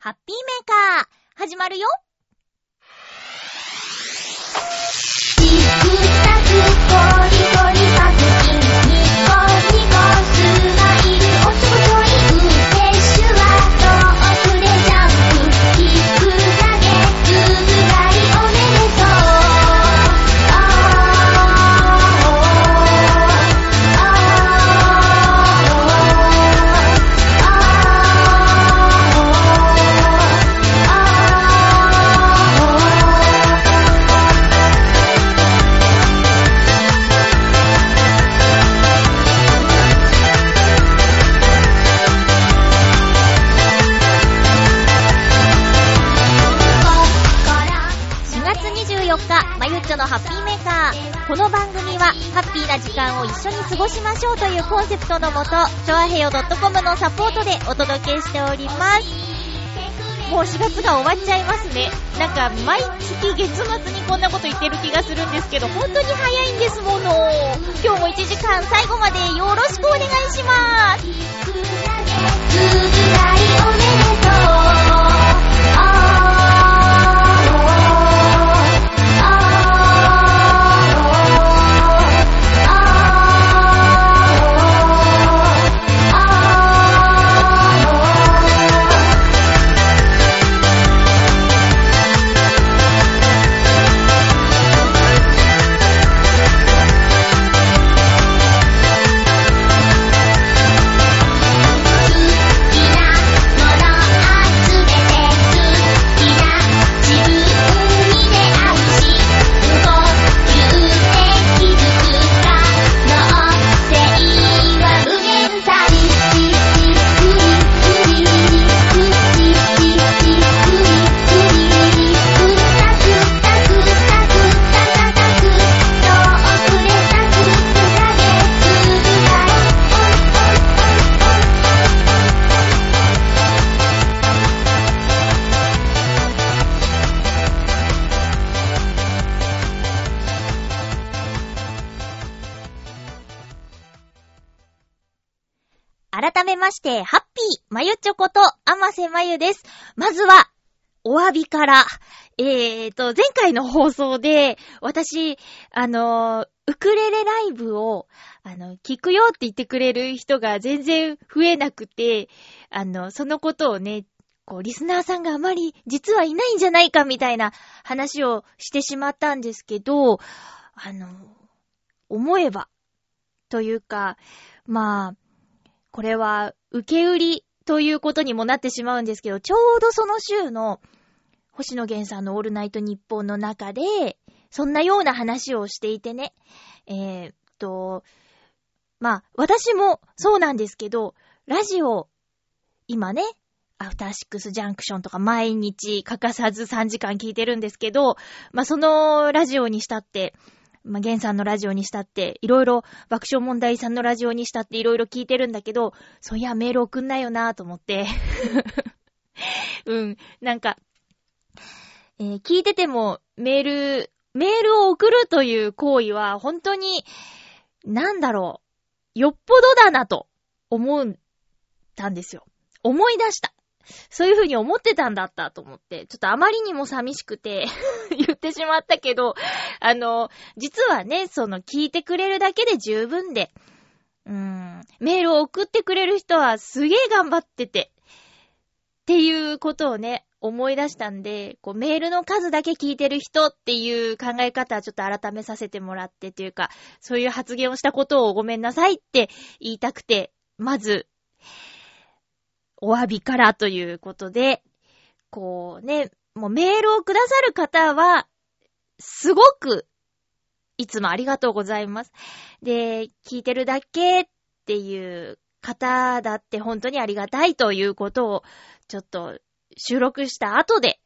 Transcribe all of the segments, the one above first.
ハッピーメーカー、始まるよ。な時間を一緒に過ごしましょうというコンセプトのもと、ちょあへよ .com のサポートでお届けしております。もう4月が終わっちゃいますね。なんか、毎月月末にこんなこと言ってる気がするんですけど、本当に早いんですもの。今日も1時間最後までよろしくお願いします。まして、ハッピーまゆちょこと、あませまゆです。まずは、お詫びから。えーと、前回の放送で、私、あのウクレレライブを、あの、聞くよって言ってくれる人が全然増えなくて、あの、そのことをね、こう、リスナーさんがあまり実はいないんじゃないかみたいな話をしてしまったんですけど、あの、思えば、というか、まあ、これは受け売りということにもなってしまうんですけど、ちょうどその週の星野源さんのオールナイトニッポンの中で、そんなような話をしていてね、えーっと、まあ、私もそうなんですけど、ラジオ、今ね、アフターシックスジャンクションとか毎日欠かさず3時間聞いてるんですけど、まあ、そのラジオにしたって、まあ、ゲンさんのラジオにしたって、いろいろ爆笑問題さんのラジオにしたっていろいろ聞いてるんだけど、そういやメール送んないよなと思って。うん、なんか、えー聞いててもメール、メールを送るという行為は本当に、なんだろう、よっぽどだなと思ったんですよ。思い出した。そういう風に思ってたんだったと思って、ちょっとあまりにも寂しくて 言ってしまったけど、あの、実はね、その聞いてくれるだけで十分で、うーん、メールを送ってくれる人はすげえ頑張ってて、っていうことをね、思い出したんで、こうメールの数だけ聞いてる人っていう考え方はちょっと改めさせてもらってというか、そういう発言をしたことをごめんなさいって言いたくて、まず、お詫びからということで、こうね、もうメールをくださる方は、すごく、いつもありがとうございます。で、聞いてるだけっていう方だって本当にありがたいということを、ちょっと収録した後で、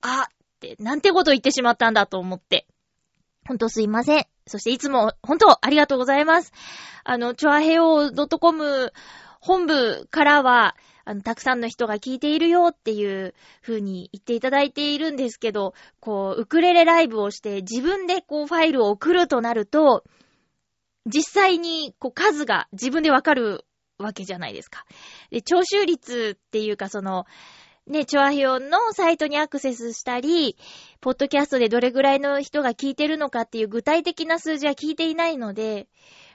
あって、なんてこと言ってしまったんだと思って。ほんとすいません。そしていつも、ほんとありがとうございます。あの、チョアヘオ .com 本部からは、あの、たくさんの人が聞いているよっていう風に言っていただいているんですけど、こう、ウクレレライブをして自分でこうファイルを送るとなると、実際にこう数が自分でわかるわけじゃないですか。で、聴取率っていうかその、ね、チョアヒオンのサイトにアクセスしたり、ポッドキャストでどれぐらいの人が聞いてるのかっていう具体的な数字は聞いていないので、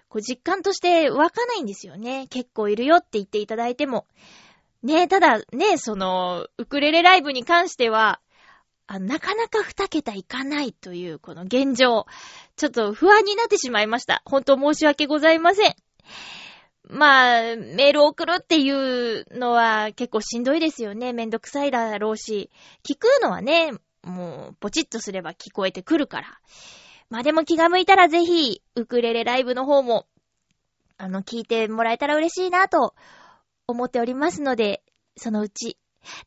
こう実感として湧かないんですよね。結構いるよって言っていただいても。ねえただね、その、ウクレレライブに関しては、なかなか二桁いかないというこの現状。ちょっと不安になってしまいました。本当申し訳ございません。まあ、メール送るっていうのは結構しんどいですよね。めんどくさいだろうし。聞くのはね、もう、ポチッとすれば聞こえてくるから。まあでも気が向いたらぜひ、ウクレレライブの方も、あの、聞いてもらえたら嬉しいなと思っておりますので、そのうち。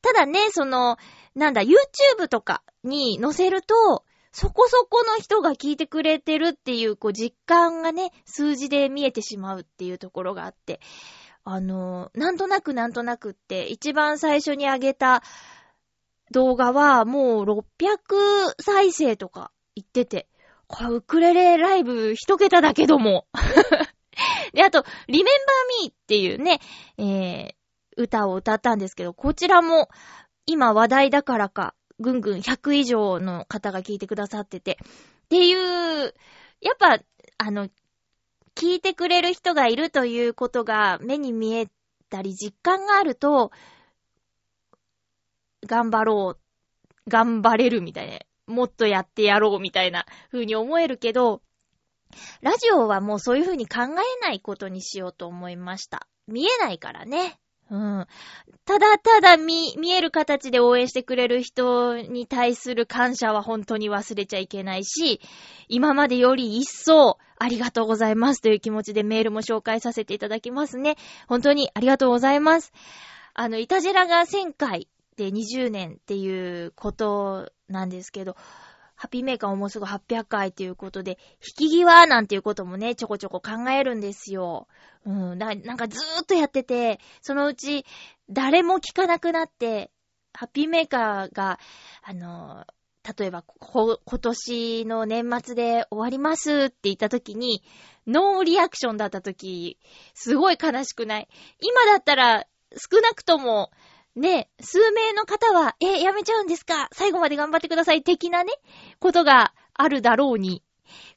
ただね、その、なんだ、YouTube とかに載せると、そこそこの人が聞いてくれてるっていう、こう、実感がね、数字で見えてしまうっていうところがあって、あの、なんとなくなんとなくって、一番最初に上げた動画は、もう600再生とか言ってて、これウクレレライブ一桁だけども。で、あと、リメンバーミーっていうね、えー、歌を歌ったんですけど、こちらも、今話題だからか、ぐんぐん100以上の方が聞いてくださってて。っていう、やっぱ、あの、聞いてくれる人がいるということが目に見えたり実感があると、頑張ろう、頑張れるみたいな、もっとやってやろうみたいな風に思えるけど、ラジオはもうそういう風に考えないことにしようと思いました。見えないからね。うん。ただただ見、見える形で応援してくれる人に対する感謝は本当に忘れちゃいけないし、今までより一層ありがとうございますという気持ちでメールも紹介させていただきますね。本当にありがとうございます。あの、いたじらが1000回で20年っていうことなんですけど、ハッピーメーカーももうすぐ800回ということで、引き際なんていうこともね、ちょこちょこ考えるんですよ。うん。だなんかずーっとやってて、そのうち、誰も聞かなくなって、ハッピーメーカーが、あの、例えば、こ、今年の年末で終わりますって言った時に、ノーリアクションだった時、すごい悲しくない？今だったら、少なくとも、ね、数名の方は、え、やめちゃうんですか？最後まで頑張ってください。的なね、ことがあるだろうに、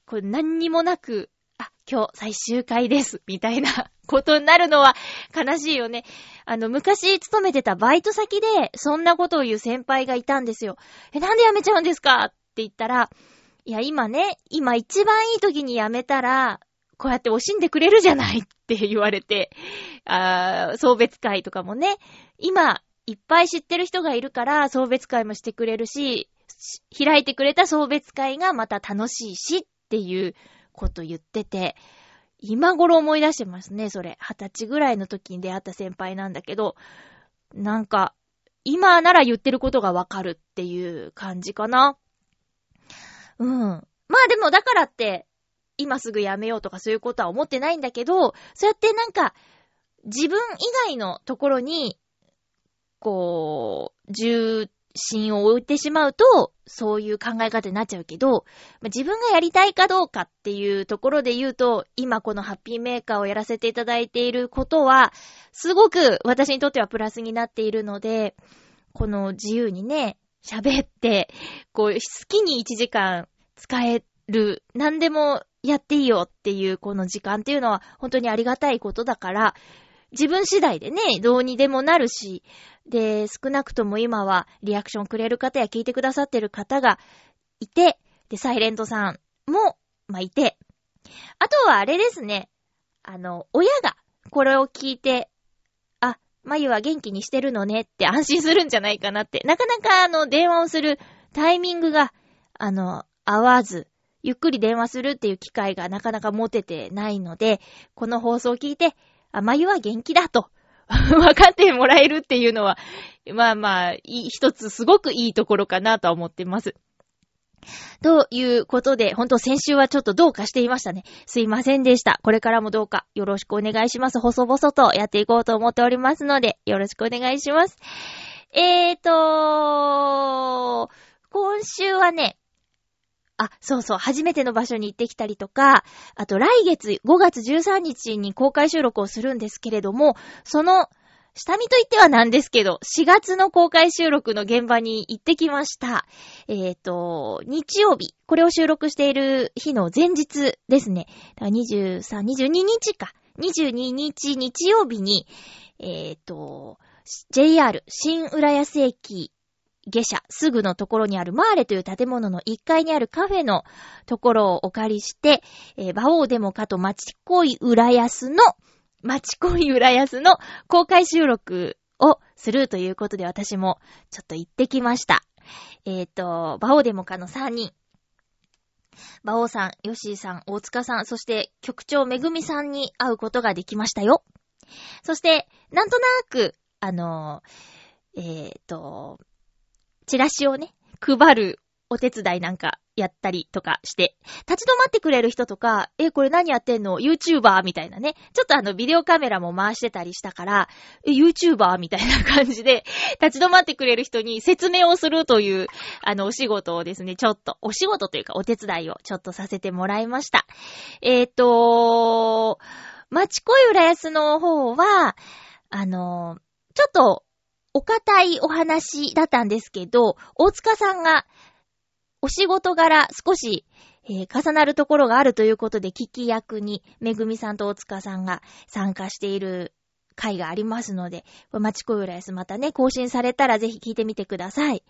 これ何にもなく、あ、今日最終回です、みたいな ことになるのは悲しいよね。あの、昔勤めてたバイト先で、そんなことを言う先輩がいたんですよ。え、なんで辞めちゃうんですか？って言ったら、いや、今ね、今一番いい時に辞めたら、こうやって惜しんでくれるじゃないって言われて、あー、送別会とかもね、今、いっぱい知ってる人がいるから、送別会もしてくれるし、開いてくれた送別会がまた楽しいしっていうこと言ってて、今頃思い出してますね、それ。二十歳ぐらいの時に出会った先輩なんだけど、なんか、今なら言ってることがわかるっていう感じかな。うん。まあでもだからって、今すぐやめようとかそういうことは思ってないんだけど、そうやってなんか、自分以外のところにこう、重心を置いてしまうと、そういう考え方になっちゃうけど、自分がやりたいかどうかっていうところで言うと、今このハッピーメーカーをやらせていただいていることは、すごく私にとってはプラスになっているので、この自由にね、喋って、こう、好きに1時間使える、何でもやっていいよっていうこの時間っていうのは本当にありがたいことだから、自分次第でね、どうにでもなるし、で、少なくとも今はリアクションくれる方や聞いてくださってる方がいて、で、サイレントさんも、まあ、いて、あとはあれですね、あの、親がこれを聞いて、あ、まゆは元気にしてるのねって安心するんじゃないかなって、なかなかあの、電話をするタイミングが、あの、合わず、ゆっくり電話するっていう機会がなかなか持ててないので、この放送を聞いて、あ、まゆは元気だと 分かってもらえるっていうのは、まあまあ、一つすごくいいところかなとは思ってます。ということで、ほんと先週はちょっとどうかしていましたね。すいませんでした。これからもどうかよろしくお願いします。細々とやっていこうと思っておりますので、よろしくお願いします。えーと今週はね、あ、そうそう、初めての場所に行ってきたりとか、あと来月5月13日に公開収録をするんですけれども、その下見と言ってはなんですけど、4月の公開収録の現場に行ってきました。えっ、と、日曜日、これを収録している日の前日ですね。だから23、22日か。22日日曜日に、えっ、と、JR 新浦安駅下車すぐのところにあるマーレという建物の1階にあるカフェのところをお借りして、えー、馬王デモかと町恋浦安の、町恋浦安の公開収録をするということで私もちょっと行ってきました。えっ、と、馬王デモかの3人。馬王さん、ヨシーさん、大塚さん、そして局長めぐみさんに会うことができましたよ。そして、なんとなく、あの、えっ、と、チラシをね、配るお手伝いなんかやったりとかして、立ち止まってくれる人とか、え、これ何やってんの ?YouTuber? みたいなね。ちょっとあの、ビデオカメラも回してたりしたから、え、YouTuber? みたいな感じで、立ち止まってくれる人に説明をするという、あの、お仕事をですね、ちょっと、お仕事というかお手伝いをちょっとさせてもらいました。えっ、ー、と、町恋浦安の方は、あの、ちょっと、お堅いお話だったんですけど、大塚さんが、お仕事柄少し、えー、重なるところがあるということで、聞き役に、めぐみさんと大塚さんが参加している回がありますので、まちこゆらやすまたね、更新されたらぜひ聞いてみてください。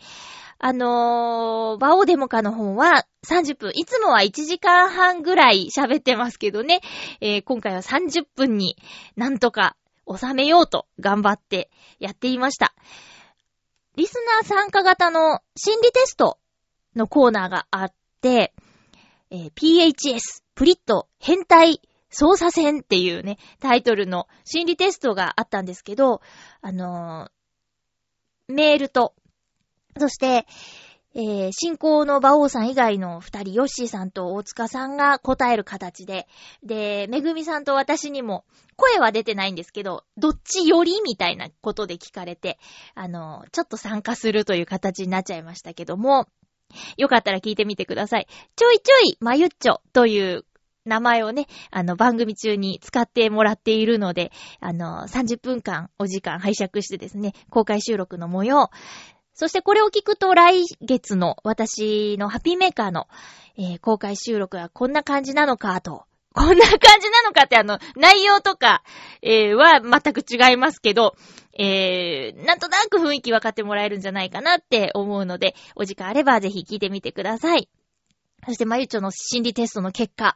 あのー、バオデモカの方は30分、いつもは1時間半ぐらい喋ってますけどね、えー、今回は30分になんとか収めようと頑張ってやっていました。リスナー参加型の心理テストのコーナーがあって、えー、PHS、プリット変態操作戦っていうね、タイトルの心理テストがあったんですけど、あのー、メールと、そして、えー、進行の馬王さん以外の二人、ヨッシーさんと大塚さんが答える形で、で、めぐみさんと私にも、声は出てないんですけど、どっちよりみたいなことで聞かれて、あの、ちょっと参加するという形になっちゃいましたけども、よかったら聞いてみてください。ちょいちょい、まゆっちょという名前をね、あの、番組中に使ってもらっているので、あの、30分間お時間拝借してですね、公開収録の模様、そしてこれを聞くと来月の私のハッピーメーカーの、えー、公開収録はこんな感じなのかと。こんな感じなのかってあの、内容とか、えー、は全く違いますけど、えー、なんとなく雰囲気分かってもらえるんじゃないかなって思うので、お時間あればぜひ聞いてみてください。そして、まゆちょの心理テストの結果。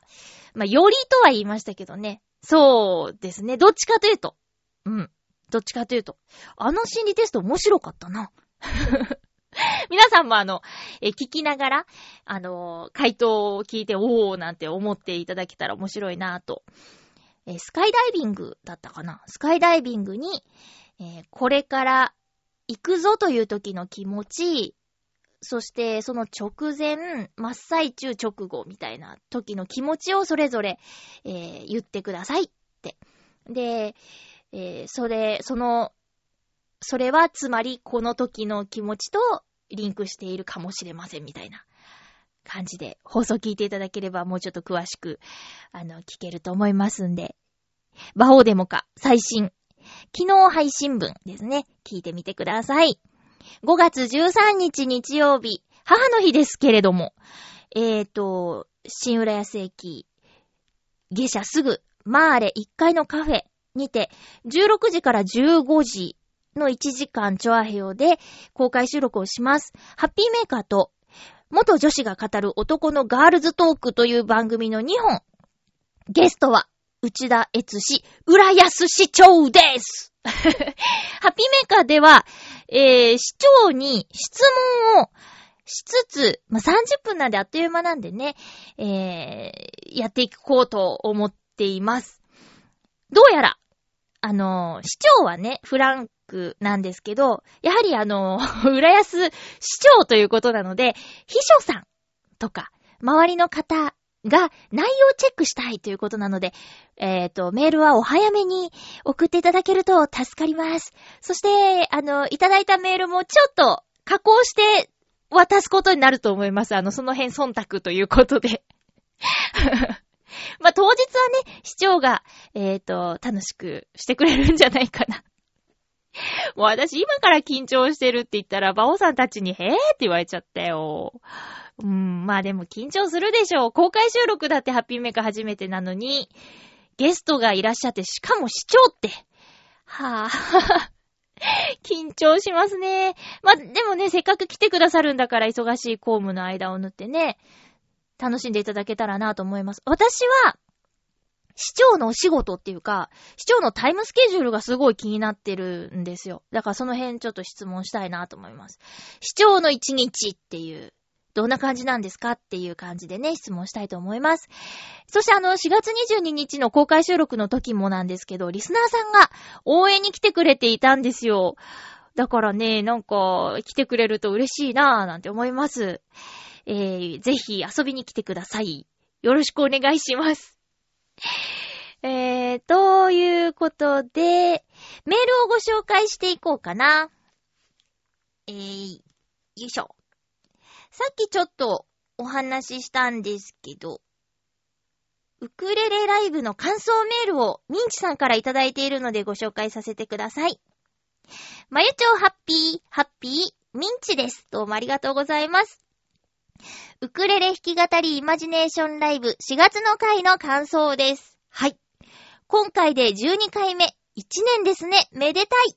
まあ、よりとは言いましたけどね。そうですね。どっちかというと。うん。どっちかというと。あの心理テスト面白かったな。皆さんもあの、え、聞きながら、あの、回答を聞いて、おーなんて思っていただけたら面白いなぁと。え、スカイダイビングだったかな？スカイダイビングに、えー、これから行くぞという時の気持ち、そしてその直前、真っ最中直後みたいな時の気持ちをそれぞれ、えー、言ってくださいって。で、えー、それ、その、それはつまりこの時の気持ちとリンクしているかもしれませんみたいな感じで放送聞いていただければもうちょっと詳しくあの聞けると思いますんで、バオデモか最新昨日配信分ですね。聞いてみてください。5月13日日曜日、母の日ですけれども、えーと、新浦安駅、下車すぐ、マーレ1階のカフェにて、16時から15時の1時間チョアヘヨで公開収録をします。ハッピーメーカーと、元女子が語る男のガールズトークという番組の2本。ゲストは、内田悦司、浦安市長です ハッピーメーカーでは、えー、市長に質問をしつつ、まあ、30分なんであっという間なんでね、えー、やっていこうと思っています。どうやら、あのー、市長はね、フランなんですけど、やはりあの、浦安市長ということなので、秘書さんとか、周りの方が内容チェックしたいということなので、えっ、ー、と、メールはお早めに送っていただけると助かります。そして、あの、いただいたメールもちょっと加工して渡すことになると思います。あの、その辺忖度ということで。まあ、当日はね、市長が、えっ、ー、と、楽しくしてくれるんじゃないかな。もう私今から緊張してるって言ったら、馬王さんたちに、へーって言われちゃったよ。うん、まあでも緊張するでしょう。公開収録だってハッピーメーカー初めてなのに、ゲストがいらっしゃって、しかも市長って。はぁ、あ、緊張しますね。まあ、でもね、せっかく来てくださるんだから忙しい公務の間を縫ってね、楽しんでいただけたらなと思います。私は、市長のお仕事っていうか、市長のタイムスケジュールがすごい気になってるんですよ。だからその辺ちょっと質問したいなと思います。市長の一日っていう、どんな感じなんですかっていう感じでね、質問したいと思います。そしてあの、4月22日の公開収録の時もなんですけど、リスナーさんが応援に来てくれていたんですよ。だからね、なんか、来てくれると嬉しいなぁ、なんて思います。えー、ぜひ遊びに来てください。よろしくお願いします。えー、ということで、メールをご紹介していこうかな。えー、よいしょ。さっきちょっとお話ししたんですけど、ウクレレライブの感想メールをミンチさんからいただいているのでご紹介させてください。まゆちょうハッピー、ハッピー、ミンチです。どうもありがとうございます。ウクレレ弾き語りイマジネーションライブ4月の回の感想です。はい。今回で12回目。1年ですね。めでたい。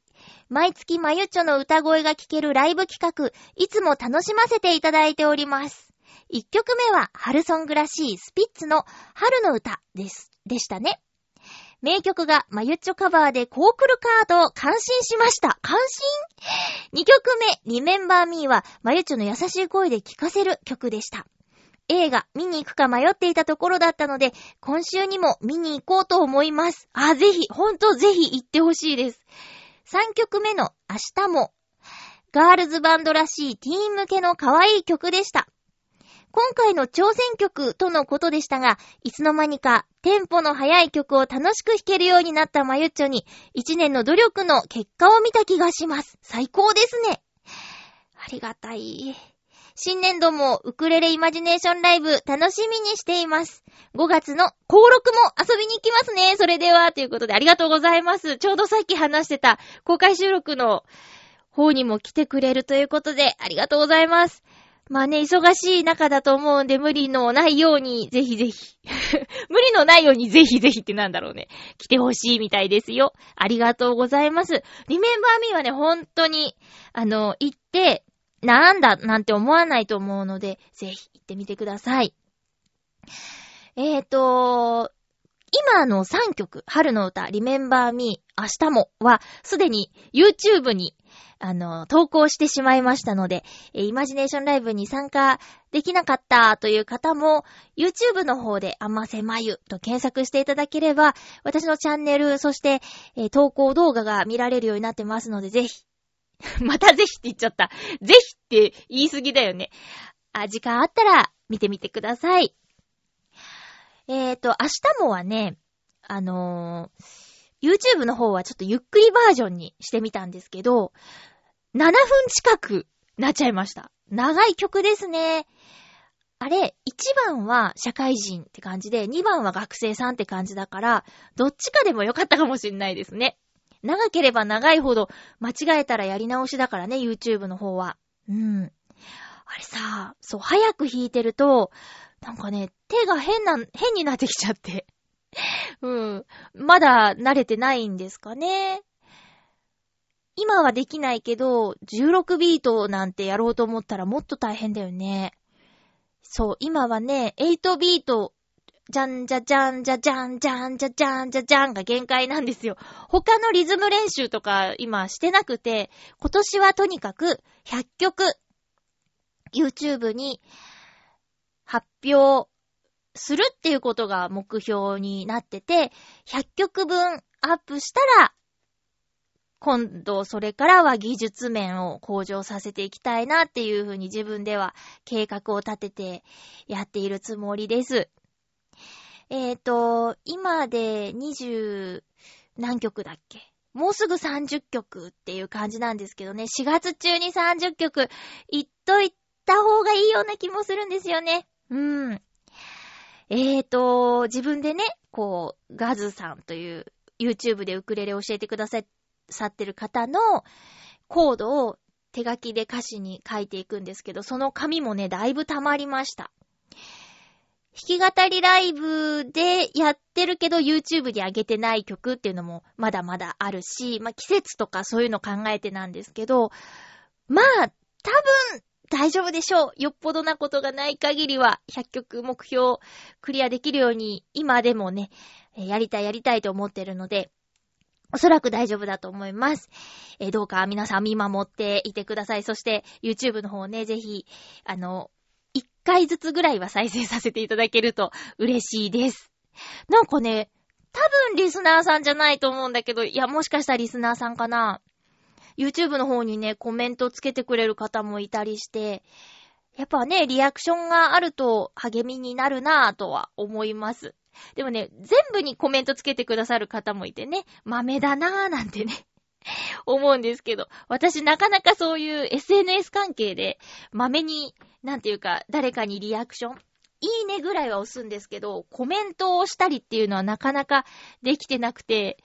毎月まゆちょの歌声が聴けるライブ企画、いつも楽しませていただいております。1曲目は、春ソングらしいスピッツの春の歌です、でしたね。名曲がマユッチョカバーでコークルカードを感心しました。感心 ?2 曲目、リメンバーミーはマユッチョの優しい声で聴かせる曲でした。映画見に行くか迷っていたところだったので、今週にも見に行こうと思います。あ、ぜひ、ほんとぜひ行ってほしいです。3曲目の明日も、ガールズバンドらしいティーン向けの可愛い曲でした。今回の挑戦曲とのことでしたが、いつの間にかテンポの速い曲を楽しく弾けるようになったまゆっちょに、一年の努力の結果を見た気がします。最高ですね。ありがたい。新年度もウクレレイマジネーションライブ楽しみにしています。5月の登録も遊びに行きますね。それでは、ということでありがとうございます。ちょうどさっき話してた公開収録の方にも来てくれるということでありがとうございます。まあね、忙しい中だと思うんで、無理のないように、ぜひぜひ。無理のないように、ぜひぜひってなんだろうね。来てほしいみたいですよ。ありがとうございます。リメンバーミーはね、本当に、あの、行って、なんだ、なんて思わないと思うので、ぜひ行ってみてください。えーと、今の3曲、春の歌、リメンバーミー、明日もは、すでに YouTube にあの、投稿してしまいましたので、えイマジネーションライブに参加できなかったという方も、YouTube の方であませまゆと検索していただければ、私のチャンネル、そして、え投稿動画が見られるようになってますので、ぜひ。またぜひって言っちゃった。ぜひって言い過ぎだよね。あ、時間あったら見てみてください。えっ、ー、と、明日もはね、あのー YouTube の方はちょっとゆっくりバージョンにしてみたんですけど、7分近くなっちゃいました。長い曲ですね。あれ、1番は社会人って感じで、2番は学生さんって感じだから、どっちかでもよかったかもしんないですね。長ければ長いほど、間違えたらやり直しだからね、YouTube の方は。うん。あれさ、そう、早く弾いてると、なんかね、手が変な、変になってきちゃって。うん。まだ慣れてないんですかね。今はできないけど、16ビートなんてやろうと思ったらもっと大変だよね。そう、今はね、8ビート、じゃんじゃじゃんじゃじゃんじゃんじゃじゃんじゃじゃんが限界なんですよ。他のリズム練習とか今してなくて、今年はとにかく100曲 YouTube に発表するっていうことが目標になってて、100曲分アップしたら、今度それからは技術面を向上させていきたいなっていうふうに自分では計画を立ててやっているつもりです。えっ、ー、と、今で20何曲だっけ？もうすぐ30曲っていう感じなんですけどね、4月中に30曲いっといた方がいいような気もするんですよね。うん。えーと、自分でね、こう、ガズさんという YouTube でウクレレ教えてくださってる方のコードを手書きで歌詞に書いていくんですけど、その紙もね、だいぶ溜まりました。弾き語りライブでやってるけど YouTube に上げてない曲っていうのもまだまだあるし、まあ、季節とかそういうの考えてなんですけど、まあ、多分大丈夫でしょう。よっぽどなことがない限りは100曲目標クリアできるように今でもね、やりたいやりたいと思ってるので、おそらく大丈夫だと思います。えー、どうか皆さん見守っていてください。そして YouTube の方ね、ぜひ、あの、一回ずつぐらいは再生させていただけると嬉しいです。なんかね、多分リスナーさんじゃないと思うんだけど、いや、もしかしたらリスナーさんかな。YouTube の方にね、コメントつけてくれる方もいたりして、やっぱね、リアクションがあると励みになるなぁとは思います。でもね、全部にコメントつけてくださる方もいてね、豆だなぁなんてね、思うんですけど、私なかなかそういう SNS 関係で豆に、なんていうか、誰かにリアクションいいねぐらいは押すんですけど、コメントをしたりっていうのはなかなかできてなくて、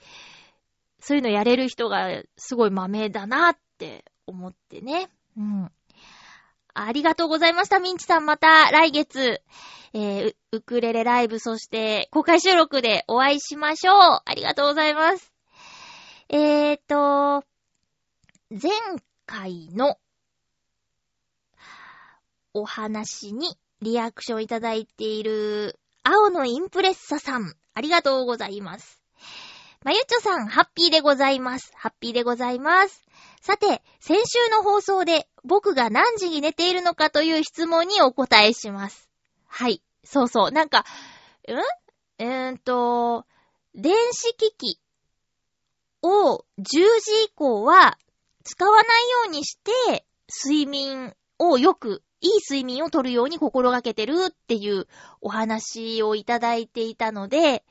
そういうのやれる人がすごい豆だなって思ってね。うん。ありがとうございました、ミンチさん。また来月、えー、ウウクレレライブ、そして公開収録でお会いしましょう。ありがとうございます。えーと、前回のお話にリアクションいただいている青のインプレッサさん、ありがとうございます。まゆちょさん、ハッピーでございます。ハッピーでございます。さて、先週の放送で僕が何時に寝ているのかという質問にお答えします。はい。そうそう。なんか、ん？えーんと、電子機器を10時以降は使わないようにして、睡眠をよく、いい睡眠をとるように心がけてるっていうお話をいただいていたので、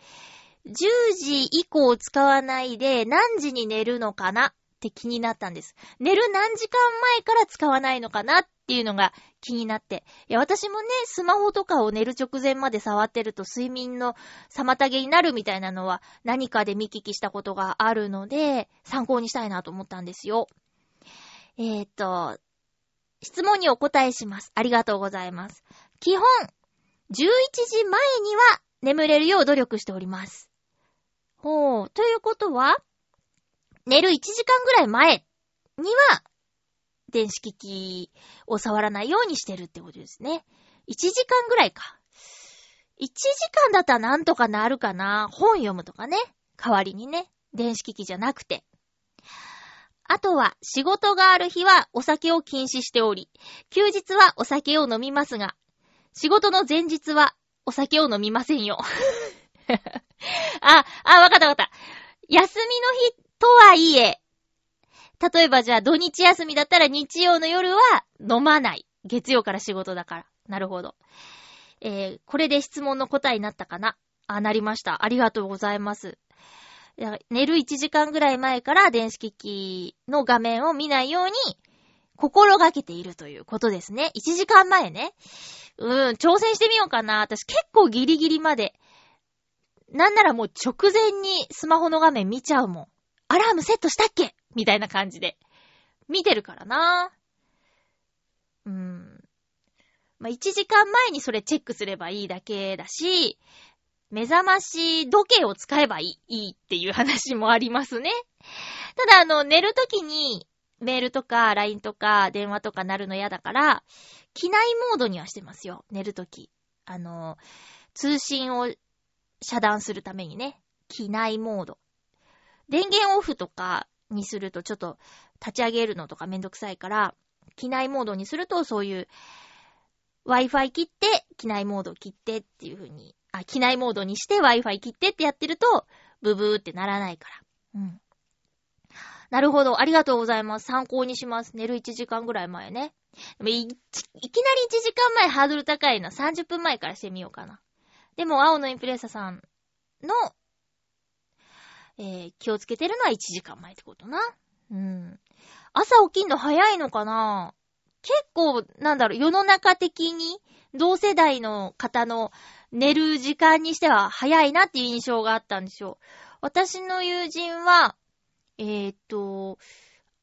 10時以降使わないで何時に寝るのかなって気になったんです。寝る何時間前から使わないのかなっていうのが気になって。いや、私もね、スマホとかを寝る直前まで触ってると睡眠の妨げになるみたいなのは何かで見聞きしたことがあるので、参考にしたいなと思ったんですよ。えーと、質問にお答えします。ありがとうございます。基本、11時前には眠れるよう努力しております。ほう、ということは、寝る1時間ぐらい前には、電子機器を触らないようにしてるってことですね。1時間ぐらいか。1時間だったらなんとかなるかな。本読むとかね。代わりにね。電子機器じゃなくて。あとは、仕事がある日はお酒を禁止しており、休日はお酒を飲みますが、仕事の前日はお酒を飲みませんよ。あ、あ、わかったわかった。休みの日とはいえ、例えばじゃあ土日休みだったら日曜の夜は飲まない。月曜から仕事だから。なるほど。えー、これで質問の答えになったかな？あ、なりました。ありがとうございます。寝る1時間ぐらい前から電子機器の画面を見ないように心がけているということですね。1時間前ね。うん、挑戦してみようかな。私結構ギリギリまで。なんならもう直前にスマホの画面見ちゃうもん。アラームセットしたっけ？みたいな感じで。見てるからな。うーん。まあ、1時間前にそれチェックすればいいだけだし、目覚まし時計を使えばいいいいっていう話もありますね。ただあの、寝るときにメールとか LINE とか電話とか鳴るの嫌だから、機内モードにはしてますよ。寝るとき。あの、通信を遮断するためにね。機内モード。電源オフとかにするとちょっと立ち上げるのとかめんどくさいから、機内モードにするとそういう Wi-Fi 切って、機内モード切ってっていう風に、あ、機内モードにして Wi-Fi 切ってってやってると、ブブーってならないから。うん。なるほど。ありがとうございます。参考にします。寝る1時間ぐらい前ね。い、いきなり1時間前ハードル高いの30分前からしてみようかな。でも、青のインプレッサさんの、えー、気をつけてるのは1時間前ってことな。うん。朝起きんの早いのかな結構、なんだろう、世の中的に、同世代の方の寝る時間にしては早いなっていう印象があったんですよ。私の友人は、えーっと、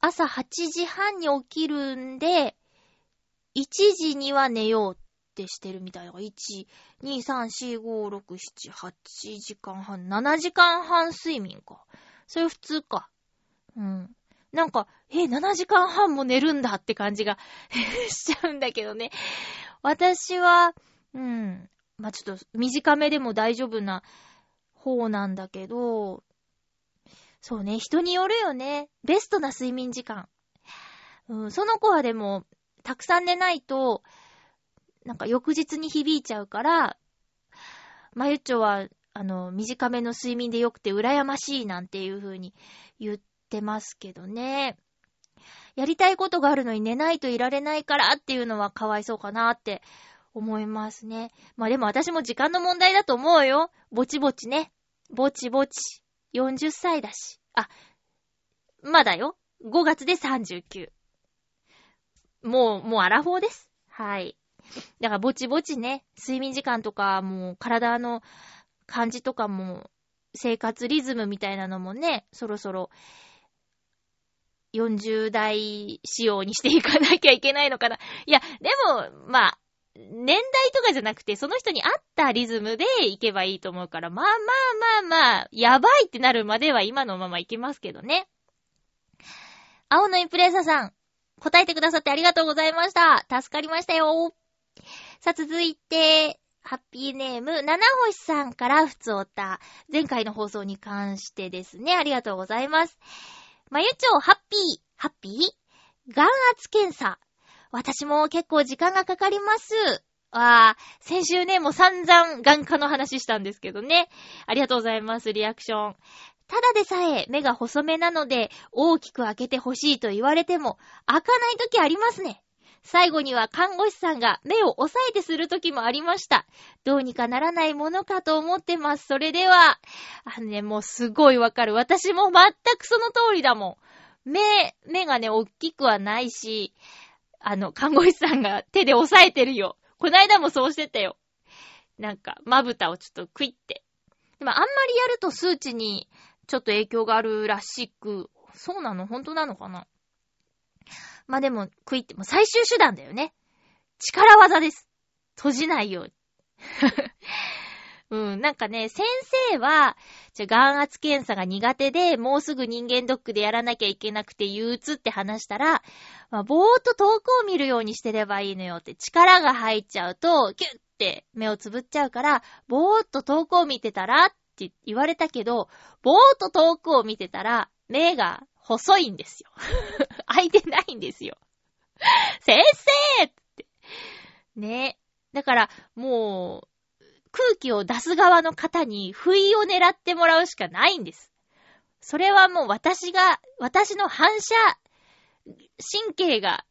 朝8時半に起きるんで、1時には寝ようってしてるみたいだから、1、2、3、4、5、6、7、8時間半、7時間半睡眠か。それ普通か。うん。なんか、え、7時間半も寝るんだって感じが しちゃうんだけどね。私は、うん。まあ、ちょっと短めでも大丈夫な方なんだけど、そうね、人によるよね。ベストな睡眠時間。うん、その子はでも、たくさん寝ないと、なんか翌日に響いちゃうから、まゆっちょは、あの、短めの睡眠でよくて羨ましいなんていう風に言ってますけどね。やりたいことがあるのに寝ないといられないからっていうのはかわいそうかなって思いますね。まあでも私も時間の問題だと思うよ。ぼちぼちね。ぼちぼち。40歳だし。あ、まだよ。5月で39。もう、もうアラフォーです。はい。だからぼちぼちね、睡眠時間とか、もう体の感じとかも、生活リズムみたいなのもね、そろそろ40代仕様にしていかなきゃいけないのかな。いや、でも、まあ、年代とかじゃなくて、その人に合ったリズムでいけばいいと思うから、まあまあまあまあ、やばいってなるまでは今のままいけますけどね。青のインプレッサさん、答えてくださってありがとうございました。助かりましたよ。さあ、続いて、ハッピーネーム、七星さんからふつおた。前回の放送に関してですね、ありがとうございます。まゆちょう、ハッピー、ハッピー？眼圧検査。私も結構時間がかかります。あー、先週ね、もう散々眼科の話したんですけどね。ありがとうございます、リアクション。ただでさえ目が細めなので、大きく開けてほしいと言われても、開かない時ありますね。最後には看護師さんが目を押さえてする時もありました。どうにかならないものかと思ってます。それでは、あのね、もうすごいわかる。私も全くその通りだもん。目、目がね、大きくはないし、あの、看護師さんが手で押さえてるよ。こないだもそうしてたよ。なんか、まぶたをちょっとクイって。でもあんまりやると数値にちょっと影響があるらしく、そうなの？本当なのかな？まあでも、クイっても最終手段だよね。力技です。閉じないように。うん、なんかね、先生は、じゃ、眼圧検査が苦手で、もうすぐ人間ドックでやらなきゃいけなくて憂鬱って話したら、まあ、ぼーっと遠くを見るようにしてればいいのよって、力が入っちゃうと、キュッって目をつぶっちゃうから、ぼーっと遠くを見てたらって言われたけど、ぼーっと遠くを見てたら、目が細いんですよ。開いてないんですよ。先生って。ね。だから、もう、空気を出す側の方に不意を狙ってもらうしかないんです。それはもう私が、私の反射神経が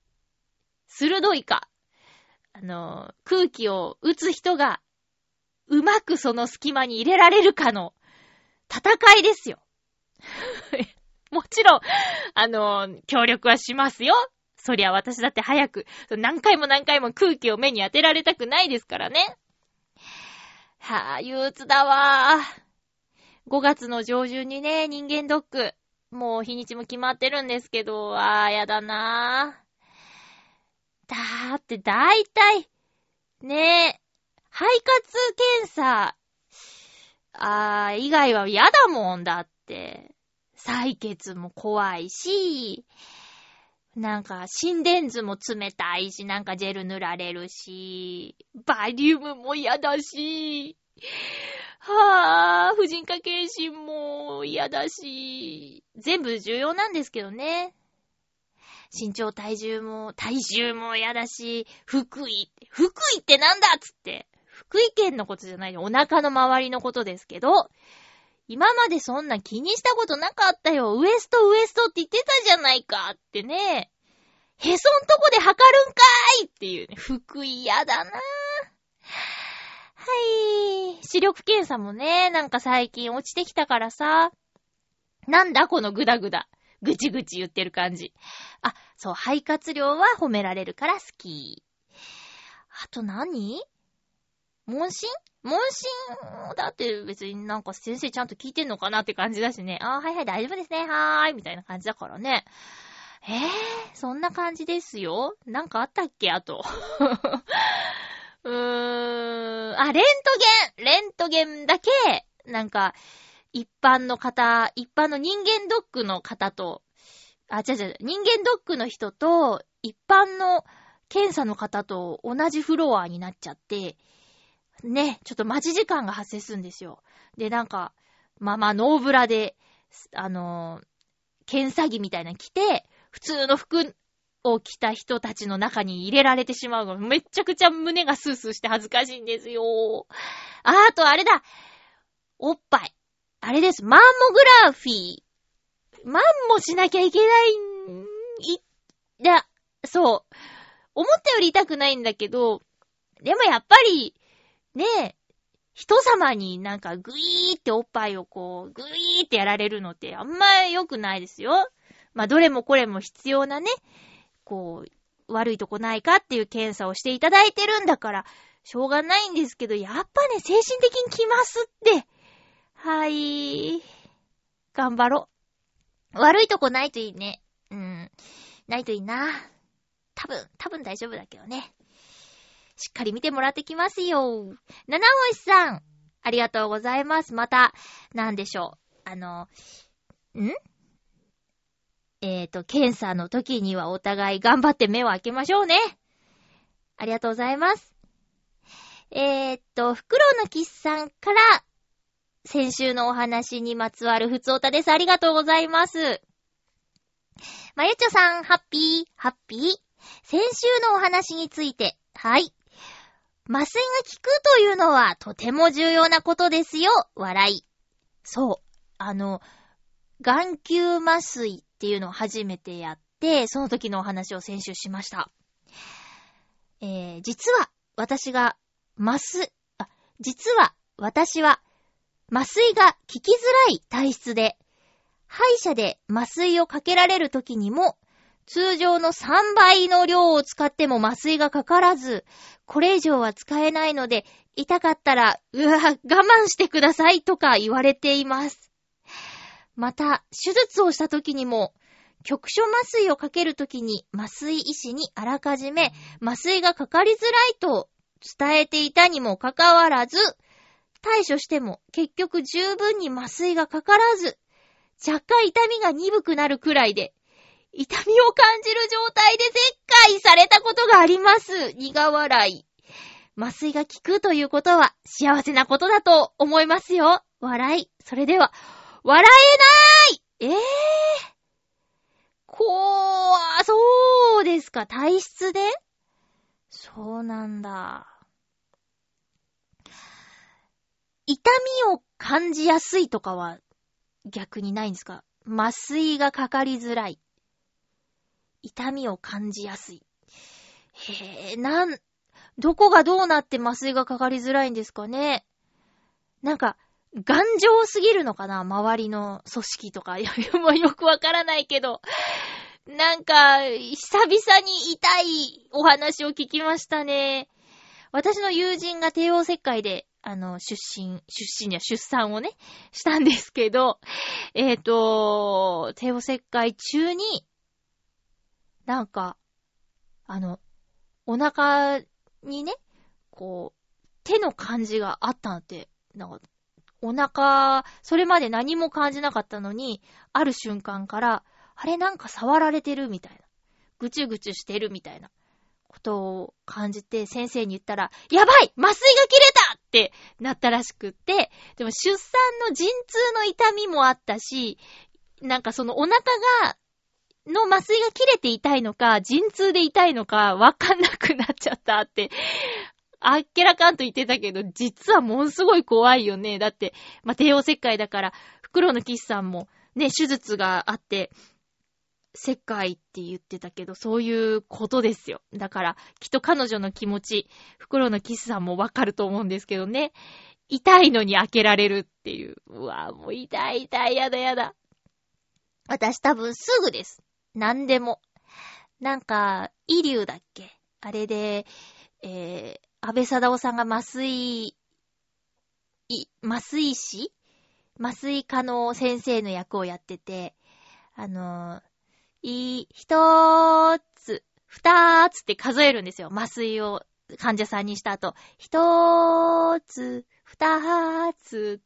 鋭いか、あの、空気を打つ人がうまくその隙間に入れられるかの戦いですよ。もちろん、あの、協力はしますよ。そりゃ私だって早く、何回も何回も空気を目に当てられたくないですからね。はぁ、憂鬱だわー。5月の上旬にね、人間ドック。もう日にちも決まってるんですけど、あー、やだなー。だーって大体、ねえ、肺活検査、あー、以外は嫌だもんだって。採血も怖いし、なんか、心電図も冷たいし、なんかジェル塗られるし、バリウムも嫌だし、はぁ、婦人科検診も嫌だし、全部重要なんですけどね。身長、体重も、体重も嫌だし、福井、福井ってなんだっつって。福井県のことじゃないよ。お腹の周りのことですけど、今までそんな気にしたことなかったよ。ウエストウエストって言ってたじゃないかってね。へそんとこで測るんかいっていうね。福井嫌だなぁはい。視力検査もね、なんか最近落ちてきたからさ。なんだこのグダグダ。ぐちぐち言ってる感じ。あ、そう、肺活量は褒められるから好き。あと何？問診？問診だって別になんか先生ちゃんと聞いてんのかなって感じだしね。あーはいはい大丈夫ですね。はーい。みたいな感じだからね。えー、そんな感じですよ。なんかあったっけ？あと。うーん。あ、レントゲンレントゲンだけ、なんか、一般の方、一般の人間ドックの方と、あ、違う違う、人間ドックの人と、一般の検査の方と同じフロアになっちゃって、ね、ちょっと待ち時間が発生するんですよ。で、なんか、まあまあ、ノーブラで、あのー検査着みたいなの着て、普通の服を着た人たちの中に入れられてしまうの。めっちゃくちゃ胸がスースーして恥ずかしいんですよ。あ、あとあれだおっぱい。あれです。マンモグラフィー。マンモしなきゃいけないん、い、だ、そう。思ったより痛くないんだけど、でもやっぱり、ねえ、人様になんかグイーっておっぱいをこう、グイーってやられるのってあんま良くないですよ。まあ、どれもこれも必要なね、こう、悪いとこないかっていう検査をしていただいてるんだから、しょうがないんですけど、やっぱね、精神的に来ますって。はい。頑張ろう。悪いとこないといいね。うん。ないといいな。多分、多分大丈夫だけどね。しっかり見てもらってきますよ。七星さん、ありがとうございます。また、なんでしょう。あの、ん？えっ、と、検査の時にはお互い頑張って目を開けましょうね。ありがとうございます。えー、っと、フクロウのキスさんから、先週のお話にまつわるふつおたです。ありがとうございます。まゆちょさん、ハッピー、ハッピー。先週のお話について、はい。麻酔が効くというのはとても重要なことですよ。笑い。そう。あの、眼球麻酔っていうのを初めてやって、その時のお話を先週しました。えー、実は、私が、麻酔、あ、実は、私は、麻酔が効きづらい体質で、歯医者で麻酔をかけられる時にも、通常の3倍の量を使っても麻酔がかからず、これ以上は使えないので、痛かったら、うわ、我慢してくださいとか言われています。また、手術をした時にも、局所麻酔をかけるときに麻酔医師にあらかじめ麻酔がかかりづらいと伝えていたにもかかわらず、対処しても結局十分に麻酔がかからず、若干痛みが鈍くなるくらいで、痛みを感じる状態で切開されたことがあります。苦笑い。麻酔が効くということは幸せなことだと思いますよ。笑い。それでは、笑えないええー。こう、そうですか。体質で？そうなんだ。痛みを感じやすいとかは逆にないんですか？麻酔がかかりづらい。痛みを感じやすい。へえ、なん、どこがどうなって麻酔がかかりづらいんですかねなんか、頑丈すぎるのかな周りの組織とか。もよくわからないけど。なんか、久々に痛いお話を聞きましたね。私の友人が帝王切開で、あの、出身、出身や出産をね、したんですけど、えっ、と、帝王切開中に、なんか、あの、お腹にね、こう、手の感じがあったんって、なんか、お腹、それまで何も感じなかったのに、ある瞬間から、あれなんか触られてるみたいな。ぐちゅぐちゅしてるみたいなことを感じて、先生に言ったら、やばい麻酔が切れたってなったらしくって、でも出産の陣痛の痛みもあったし、なんかそのお腹が、の麻酔が切れて痛いのか、陣痛で痛いのか、わかんなくなっちゃったって、あっけらかんと言ってたけど、実はものすごい怖いよね。だって、まあ、帝王切開だから、袋のキスさんも、ね、手術があって、切開って言ってたけど、そういうことですよ。だから、きっと彼女の気持ち、袋のキスさんもわかると思うんですけどね。痛いのに開けられるっていう。うわぁもう痛い痛い、やだやだ。私多分すぐです。なんでも。なんか、イリュウだっけ？あれで、えー、安倍貞夫さんが麻酔い、麻酔師？麻酔科の先生の役をやってて、あのー、い、一つ、二つって数えるんですよ。麻酔を患者さんにした後。一つ、二つ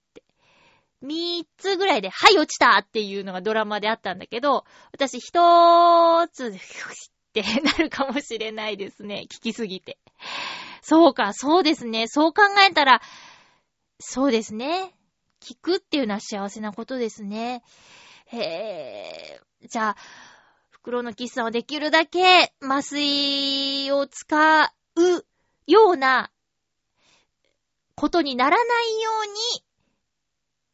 って。三つぐらいで、はい、落ちたっていうのがドラマであったんだけど、私一つ、ってなるかもしれないですね。聞きすぎて。そうか、そうですね。そう考えたら、そうですね。聞くっていうのは幸せなことですね。へー。じゃあ、袋のキスさんはできるだけ麻酔を使うようなことにならないように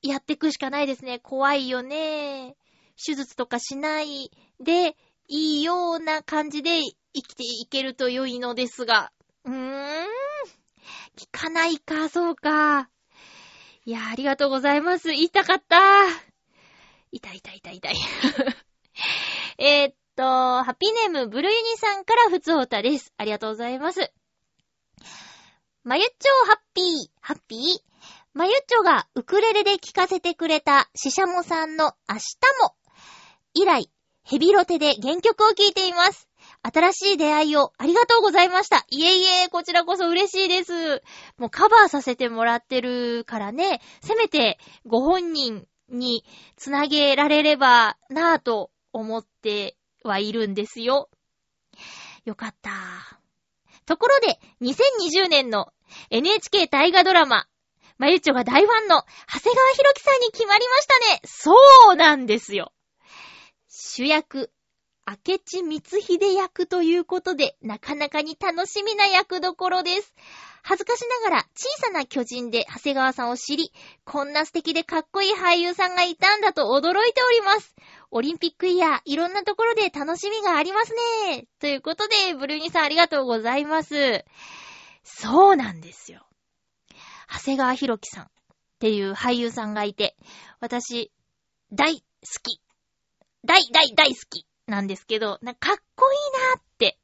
やってくしかないですね。怖いよね。手術とかしないでいいような感じで生きていけると良いのですが。うーん。聞かないか、そうか。いや、ありがとうございます。言いたかった。痛い痛い痛い痛い。えっと、ハピネームブルユニさんからふつおたです。ありがとうございます。まゆっちょハッピー、ハッピー？まゆっちょがウクレレで聴かせてくれたシシャモさんの明日も。以来、ヘビロテで原曲を聴いています。新しい出会いをありがとうございました。いえいえ、こちらこそ嬉しいです。もうカバーさせてもらってるからね、せめてご本人につなげられればなぁと思ってはいるんですよ。よかった。ところで、2020年の NHK 大河ドラマ、まゆっちょが大ファンの長谷川博己さんに決まりましたね。そうなんですよ。主役、明智光秀役ということで、なかなかに楽しみな役どころです。恥ずかしながら小さな巨人で長谷川さんを知り、こんな素敵でかっこいい俳優さんがいたんだと驚いております。オリンピックイヤー、いろんなところで楽しみがありますね。ということで、ブルーニさんありがとうございます。そうなんですよ。長谷川博己さんっていう俳優さんがいて、私、大好き。大大大好きなんですけど、なんかかっこいいなって。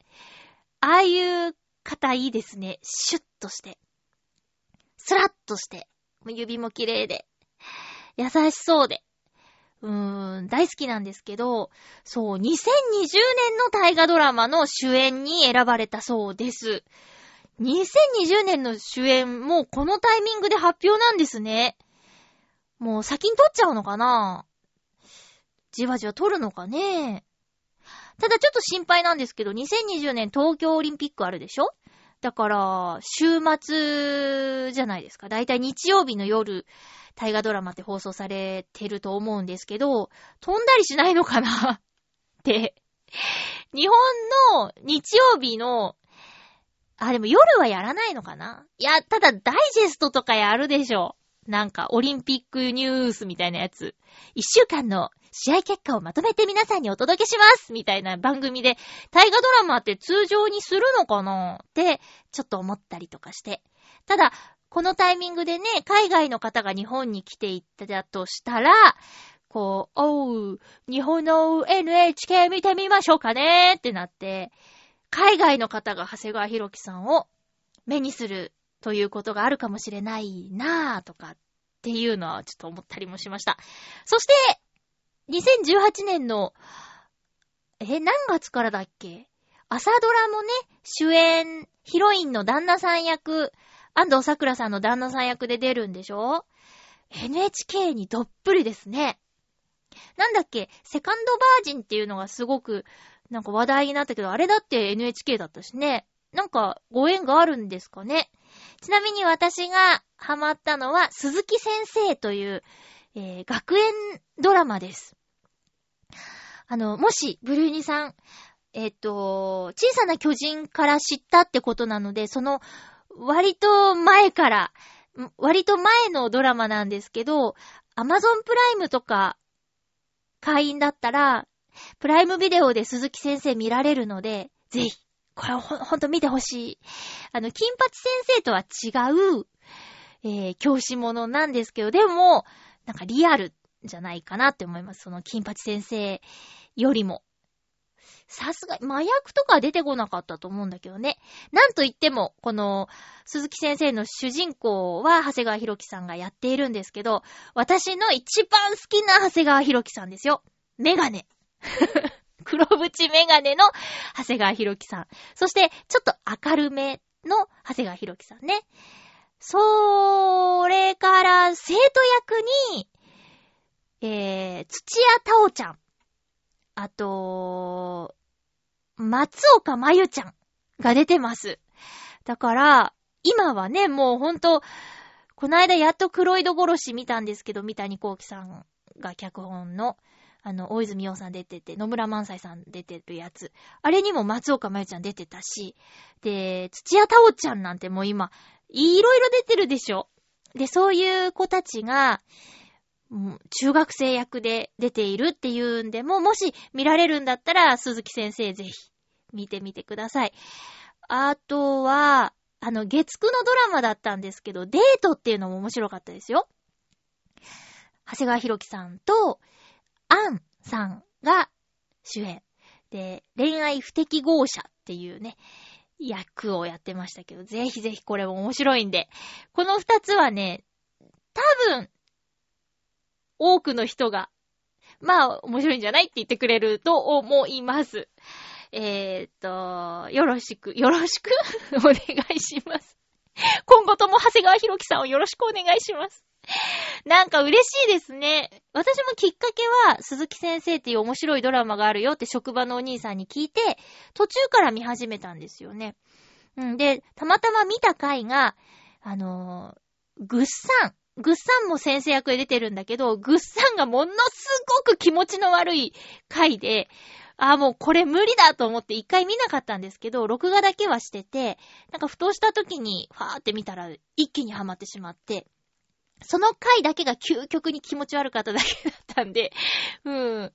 ああいう方いいですね。シュッとして。スラッとして。指も綺麗で。優しそうで。うーん、大好きなんですけど、そう、2020年の大河ドラマの主演に選ばれたそうです。2020年の主演、もうこのタイミングで発表なんですね。もう先に撮っちゃうのかな？じわじわ撮るのかね？ただちょっと心配なんですけど、2020年東京オリンピックあるでしょ？だから、週末じゃないですか。だいたい日曜日の夜、大河ドラマって放送されてると思うんですけど、飛んだりしないのかな？って。日本の日曜日の、あ、でも夜はやらないのかな？いや、ただダイジェストとかやるでしょ。なんか、オリンピックニュースみたいなやつ。一週間の試合結果をまとめて皆さんにお届けしますみたいな番組で、大河ドラマって通常にするのかな？って、ちょっと思ったりとかして。ただ、このタイミングでね、海外の方が日本に来ていったとしたら、こう、おう、日本の NHK 見てみましょうかねってなって、海外の方が長谷川博己さんを目にするということがあるかもしれないなぁとかっていうのはちょっと思ったりもしました。そして、2018年の、え、何月からだっけ？朝ドラもね、主演、ヒロインの旦那さん役、安藤桜さんの旦那さん役で出るんでしょ ?NHK にどっぷりですね。なんだっけ？セカンドバージンっていうのがすごく、なんか話題になったけど、あれだって NHK だったしね。なんか、ご縁があるんですかね。ちなみに私がハマったのは、鈴木先生という、えー学園ドラマです。あの、もし、ブルーニさん、えっ、と、小さな巨人から知ったってことなので、その、割と前から、割と前のドラマなんですけど、アマゾンプライムとか、会員だったら、プライムビデオで鈴木先生見られるので、ぜひ、これほん、ほんと見てほしい。あの、金八先生とは違う、えー、教師者なんですけど、でも、なんかリアルじゃないかなって思います。その金八先生よりも。さすが、麻薬とか出てこなかったと思うんだけどね。なんといっても、この、鈴木先生の主人公は、長谷川博己さんがやっているんですけど、私の一番好きな長谷川博己さんですよ。メガネ。黒縁メガネの長谷川博己さん。そして、ちょっと明るめの長谷川博己さんね。それから、生徒役に、えー、土屋太鳳ちゃん。あと、松岡真由ちゃんが出てます。だから、今はね、もうほんと、この間やっと黒井戸殺し見たんですけど、三谷幸喜さんが脚本の、あの、大泉洋さん出てて、野村萬斎さん出てるやつ。あれにも松岡真由ちゃん出てたし、で、土屋太鳳ちゃんなんてもう今、いろいろ出てるでしょ。で、そういう子たちが、中学生役で出ているっていうんでも、もし見られるんだったら、鈴木先生ぜひ見てみてください。あとは、あの、月9のドラマだったんですけど、デートっていうのも面白かったですよ。長谷川博己さんと、アンさんが主演。で、恋愛不適合者っていうね、役をやってましたけど、ぜひぜひこれも面白いんで。この二つはね、多分、多くの人が、まあ、面白いんじゃないって言ってくれると思います。えーっと、よろしく、よろしく？お願いします。今後とも長谷川博己さんをよろしくお願いします。なんか嬉しいですね。私もきっかけは、鈴木先生っていう面白いドラマがあるよって職場のお兄さんに聞いて、途中から見始めたんですよね。うんで、たまたま見た回が、あのー、ぐっさん。ぐっさんも先生役で出てるんだけど、ぐっさんがものすごく気持ちの悪い回で、ああ、もうこれ無理だと思って一回見なかったんですけど、録画だけはしてて、なんかふとした時に、ファーって見たら一気にハマってしまって、その回だけが究極に気持ち悪かっただけだったんで、うん。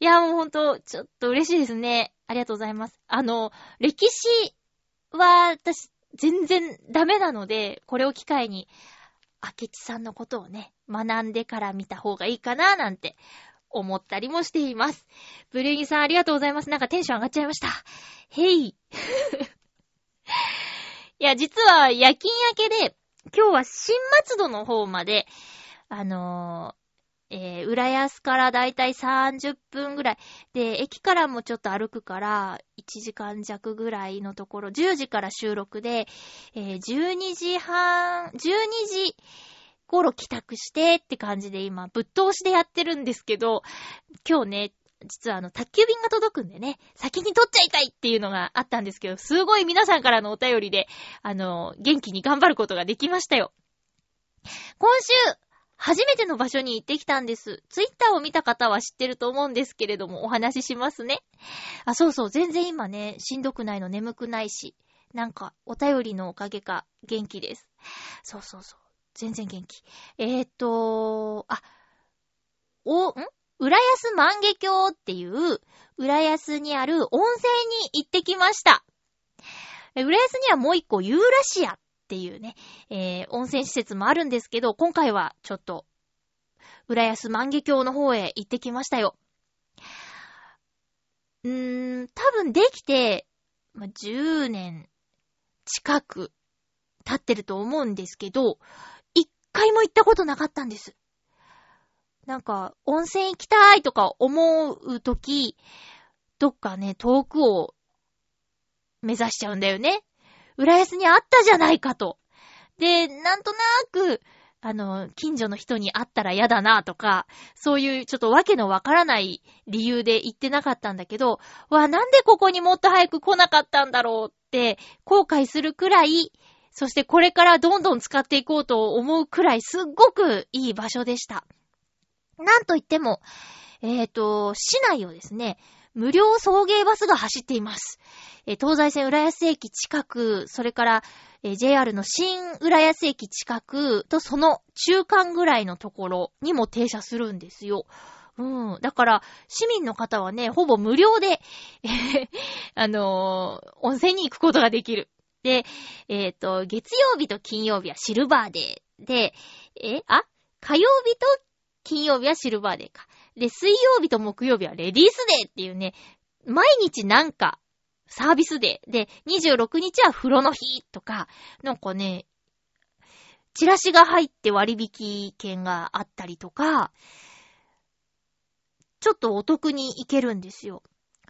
いや、もうほんと、ちょっと嬉しいですね。ありがとうございます。あの、歴史は私全然ダメなので、これを機会に、明智さんのことをね、学んでから見た方がいいかな、なんて思ったりもしています。ブルーギさんありがとうございます。なんかテンション上がっちゃいました。へい。いや、実は夜勤明けで、今日は新松戸の方まで、あのーえー、浦安からだいたい30分ぐらい。で、駅からもちょっと歩くから、1時間弱ぐらいのところ、10時から収録で、えー、12時半、12時頃帰宅してって感じで今、ぶっ通しでやってるんですけど、今日ね、実はあの、宅急便が届くんでね、先に取っちゃいたいっていうのがあったんですけど、すごい皆さんからのお便りで、あの、元気に頑張ることができましたよ。今週、初めての場所に行ってきたんです。ツイッターを見た方は知ってると思うんですけれども、お話ししますね。あ、そうそう、全然今ね、しんどくないの眠くないし、なんか、お便りのおかげか、元気です。そうそうそう。全然元気。えー、っと、あ、お、ん？浦安万華鏡っていう、浦安にある温泉に行ってきました。浦安にはもう一個、ユーラシアっていうね、えー、温泉施設もあるんですけど、今回はちょっと、浦安万華鏡の方へ行ってきましたよ。うーん、多分できて、ま、10年近く経ってると思うんですけど、一回も行ったことなかったんです。なんか、温泉行きたいとか思うとき、どっかね、遠くを目指しちゃうんだよね。浦安にあったじゃないかと。で、なんとなく、あの、近所の人に会ったら嫌だなとか、そういうちょっとわけのわからない理由で行ってなかったんだけど、わ、なんでここにもっと早く来なかったんだろうって後悔するくらい、そしてこれからどんどん使っていこうと思うくらいすっごくいい場所でした。なんといっても、えっ、と、市内をですね、無料送迎バスが走っています。えー東西線浦安駅近く、それから、えー JR の新浦安駅近くとその中間ぐらいのところにも停車するんですよ。うん。だから、市民の方はね、ほぼ無料で、えーあのー温泉に行くことができる。で、えっ、と、月曜日と金曜日はシルバーデー。で、え、あ？火曜日と金曜日はシルバーデーか。で、水曜日と木曜日はレディースデーっていうね、毎日なんか、サービスデーで、26日は風呂の日とか、なんかね、チラシが入って割引券があったりとか、ちょっとお得に行けるんですよ。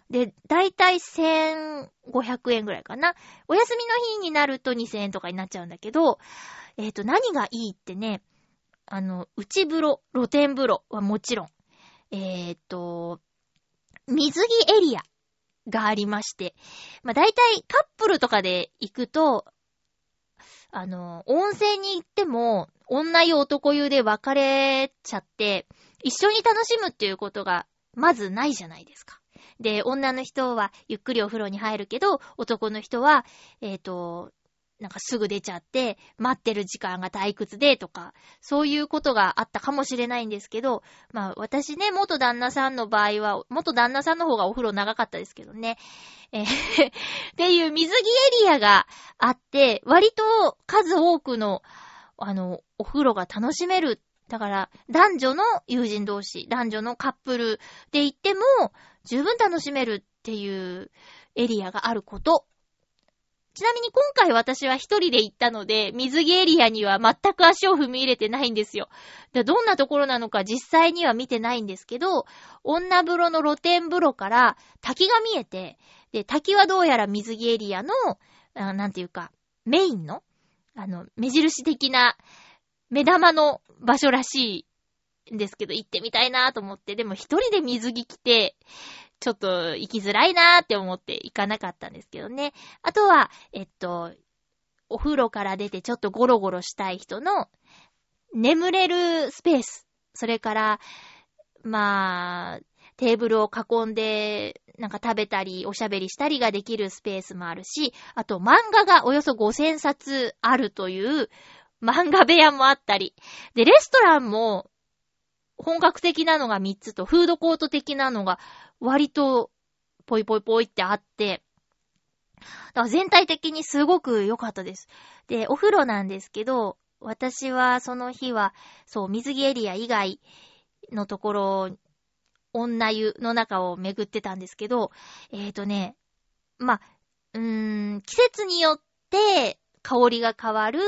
で、だいたい1500円ぐらいかな。お休みの日になると2000円とかになっちゃうんだけど、えっ、と、何がいいってね、あの、内風呂、露天風呂はもちろん、えっ、と、水着エリアがありまして、まあ、大体カップルとかで行くと、あの、温泉に行っても、女湯男湯で別れちゃって、一緒に楽しむっていうことが、まずないじゃないですか。で、女の人はゆっくりお風呂に入るけど、男の人は、えっ、ー、と、なんかすぐ出ちゃって、待ってる時間が退屈でとか、そういうことがあったかもしれないんですけど、まあ私ね、元旦那さんの場合は、元旦那さんの方がお風呂長かったですけどね。えー っていう水着エリアがあって、割と数多くの、あの、お風呂が楽しめる。だから、男女の友人同士、男女のカップルで行っても、十分楽しめるっていうエリアがあることちなみに今回私は一人で行ったので、水着エリアには全く足を踏み入れてないんですよ。どんなところなのか実際には見てないんですけど、女風呂の露天風呂から滝が見えて、で、滝はどうやら水着エリアの、あなんていうか、メインの、あの、目印的な、目玉の場所らしいんですけど、行ってみたいなと思って、でも一人で水着着て、ちょっと行きづらいなーって思って行かなかったんですけどね。あとは、えっと、お風呂から出てちょっとゴロゴロしたい人の眠れるスペース。それから、まあ、テーブルを囲んで、なんか食べたり、おしゃべりしたりができるスペースもあるし、あと漫画がおよそ5000冊あるという漫画部屋もあったり。で、レストランも本格的なのが3つと、フードコート的なのが割と、ぽいぽいぽいってあって、だから全体的にすごく良かったです。で、お風呂なんですけど、私はその日は、そう、水着エリア以外のところ、女湯の中を巡ってたんですけど、えーとね、まうーん、季節によって香りが変わる